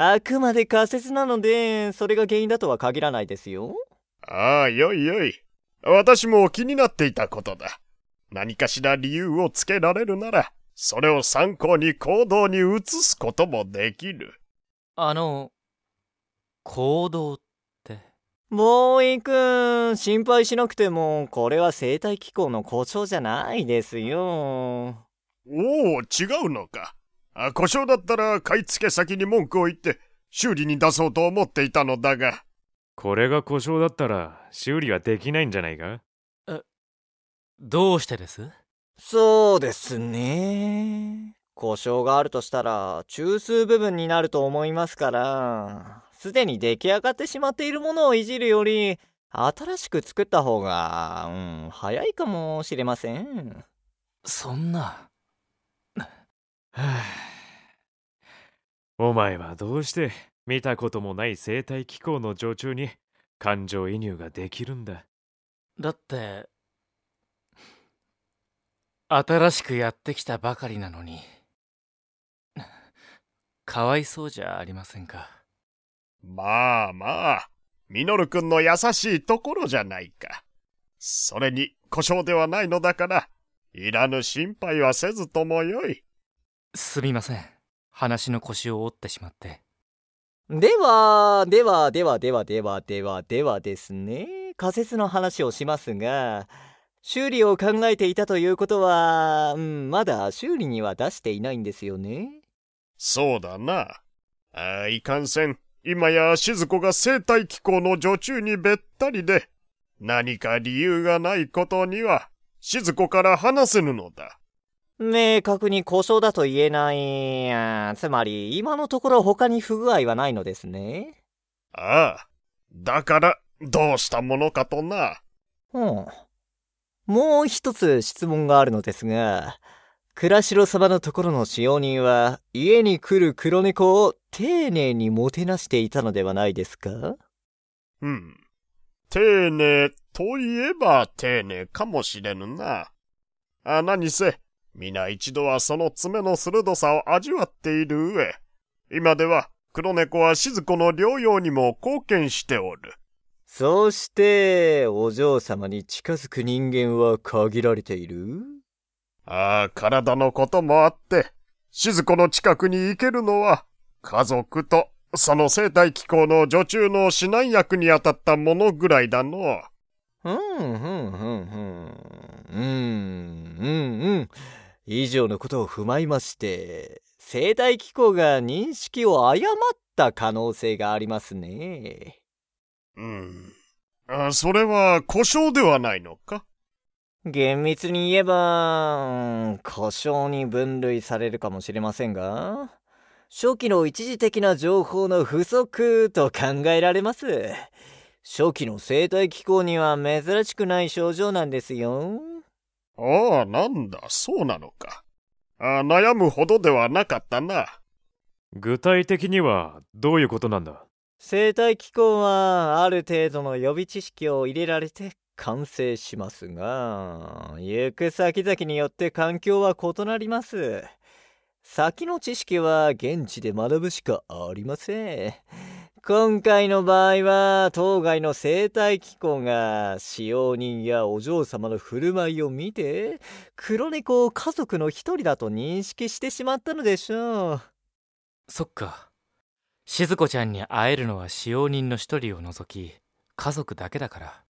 あくまで仮説なので、それが原因だとは限らないですよ。ああ、よいよい。私も気になっていたことだ。何かしら理由をつけられるなら、それを参考に行動に移すこともできる。あの、行動って？ボーイ君、心配しなくても、これは生態機構の故障じゃないですよ。おお、違うのか。あ故障だったら買い付け先に文句を言って修理に出そうと思っていたのだが。これが故障だったら修理はできないんじゃないか？え、どうしてです？そうですね。故障があるとしたら中枢部分になると思いますから、すでに出来上がってしまっているものをいじるより、新しく作った方が、うん、早いかもしれません。そんな。お前はどうして見たこともない生態機構の常駐に感情移入ができるんだ？だって新しくやってきたばかりなのにかわいそうじゃありませんか？まあまあミノル君の優しいところじゃないか。それに故障ではないのだからいらぬ心配はせずともよい。すみません話の腰を折ってしまって。ではではではではではではではですね。仮説の話をしますが修理を考えていたということは、うん、まだ修理には出していないんですよね。そうだな。あいかんせん。今や静子が生態機構の女中にべったりで何か理由がないことには静子から話せぬのだ明確に故障だと言えない。つまり、今のところ他に不具合はないのですね。ああ。だから、どうしたものかとな。うん。もう一つ質問があるのですが、倉城様のところの使用人は、家に来る黒猫を丁寧にもてなしていたのではないですか？うん。丁寧といえば丁寧かもしれぬな。あ、何せ、皆一度はその爪の鋭さを味わっている上、今では黒猫は静子の療養にも貢献しておる。そして、お嬢様に近づく人間は限られている？ああ、体のこともあって、静子の近くに行けるのは、家族と、その生態機構の女中の指南役に当たったものぐらいだの。うん、うん、うん、うん、うん、うん、うん。以上のことを踏まえまして生態機構が認識を誤った可能性がありますね。うん。あそれは故障ではないのか？厳密に言えば故障に分類されるかもしれませんが初期の一時的な情報の不足と考えられます。初期の生態機構には珍しくない症状なんですよああ、なんだ、そうなのか。あ悩むほどではなかったな。具体的にはどういうことなんだ？生態機構はある程度の予備知識を入れられて完成しますが、行く先々によって環境は異なります。先の知識は現地で学ぶしかありません。今回の場合は当該の生態機構が使用人やお嬢様の振る舞いを見て黒猫を家族の一人だと認識してしまったのでしょう。そっか。静子ちゃんに会えるのは使用人の一人を除き家族だけだから。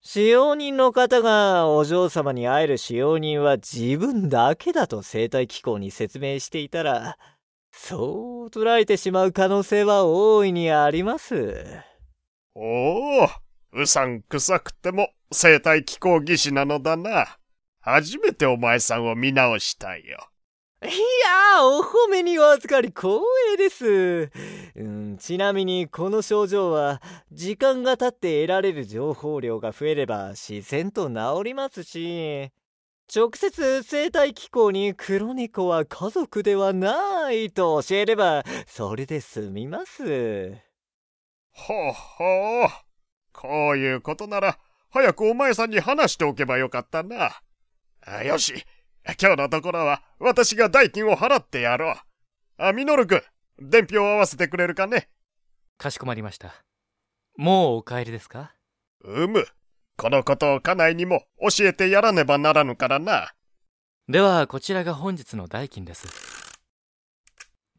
使用人の方がお嬢様に会える使用人は自分だけだと生態機構に説明していたらそう捉えてしまう可能性は大いにあります。おお、うさんくさくても生態気候技師なのだな。初めてお前さんを見直したよ。いやお褒めにお預かり光栄です、うん。ちなみにこの症状は時間が経って得られる情報量が増えれば自然と治りますし、直接生態機構に黒猫は家族ではないと教えればそれで済みます。ほうほう。こういうことなら早くお前さんに話しておけばよかったな。あよし。今日のところは私が代金を払ってやろう。あ、ミノル君、伝票を合わせてくれるかね？かしこまりましたもうお帰りですか？うむ。このことを家内にも教えてやらねばならぬからな。ではこちらが本日の代金です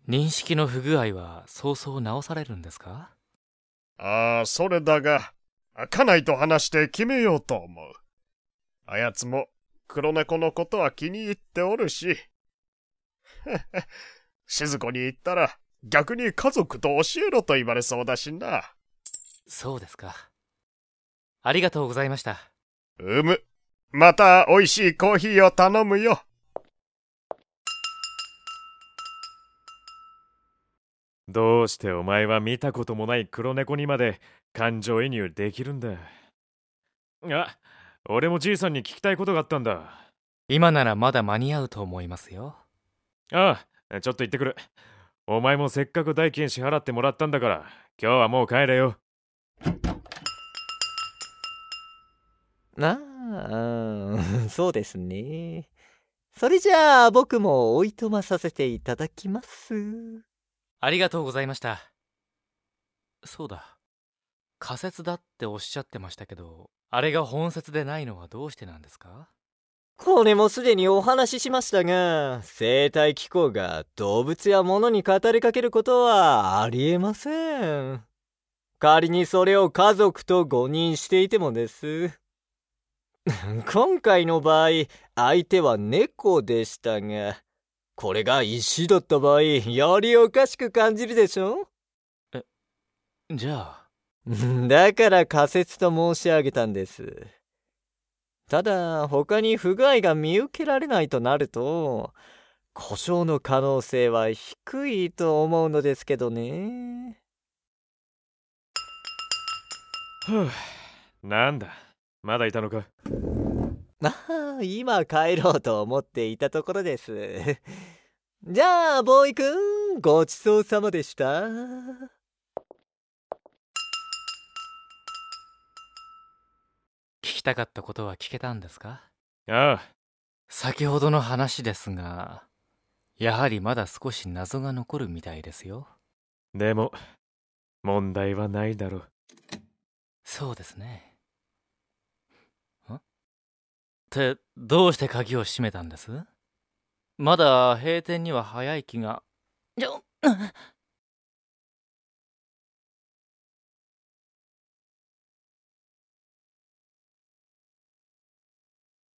認識の不具合は早々直されるんですか？ああ、それだが、家内と話して決めようと思う。あやつも黒猫のことは気に入っておるし。静子に言ったら逆に家族と教えろと言われそうだしな。そうですかありがとうございました。うむ。また美味しいコーヒーを頼むよ。どうしてお前は見たこともない黒猫にまで感情移入できるんだ？あ俺もじいさんに聞きたいことがあったんだ。今ならまだ間に合うと思いますよ。ああちょっと行ってくる。お前もせっかく代金支払ってもらったんだから今日はもう帰れよああ、そうですね。それじゃあ僕もおいとまさせていただきます。ありがとうございましたそうだ仮説だっておっしゃってましたけどあれが本説でないのはどうしてなんですか？これもすでにお話ししましたが、生態機構が動物や物に語りかけることはありえません。仮にそれを家族と誤認していてもです。今回の場合、相手は猫でしたが、これが石だった場合、よりおかしく感じるでしょ？じゃあ だから仮説と申し上げたんです。ただ、他に不具合が見受けられないとなると、故障の可能性は低いと思うのですけどね。ふうなんだまだいたのか？ああ、今帰ろうと思っていたところです。じゃあ、ボーイくん、ごちそうさまでした。聞きたかったことは聞けたんですか？ああ。先ほどの話ですがやはりまだ少し謎が残るみたいですよ。でも問題はないだろう。そうですねんってどうして鍵を閉めたんです？まだ閉店には早い気が。ちょ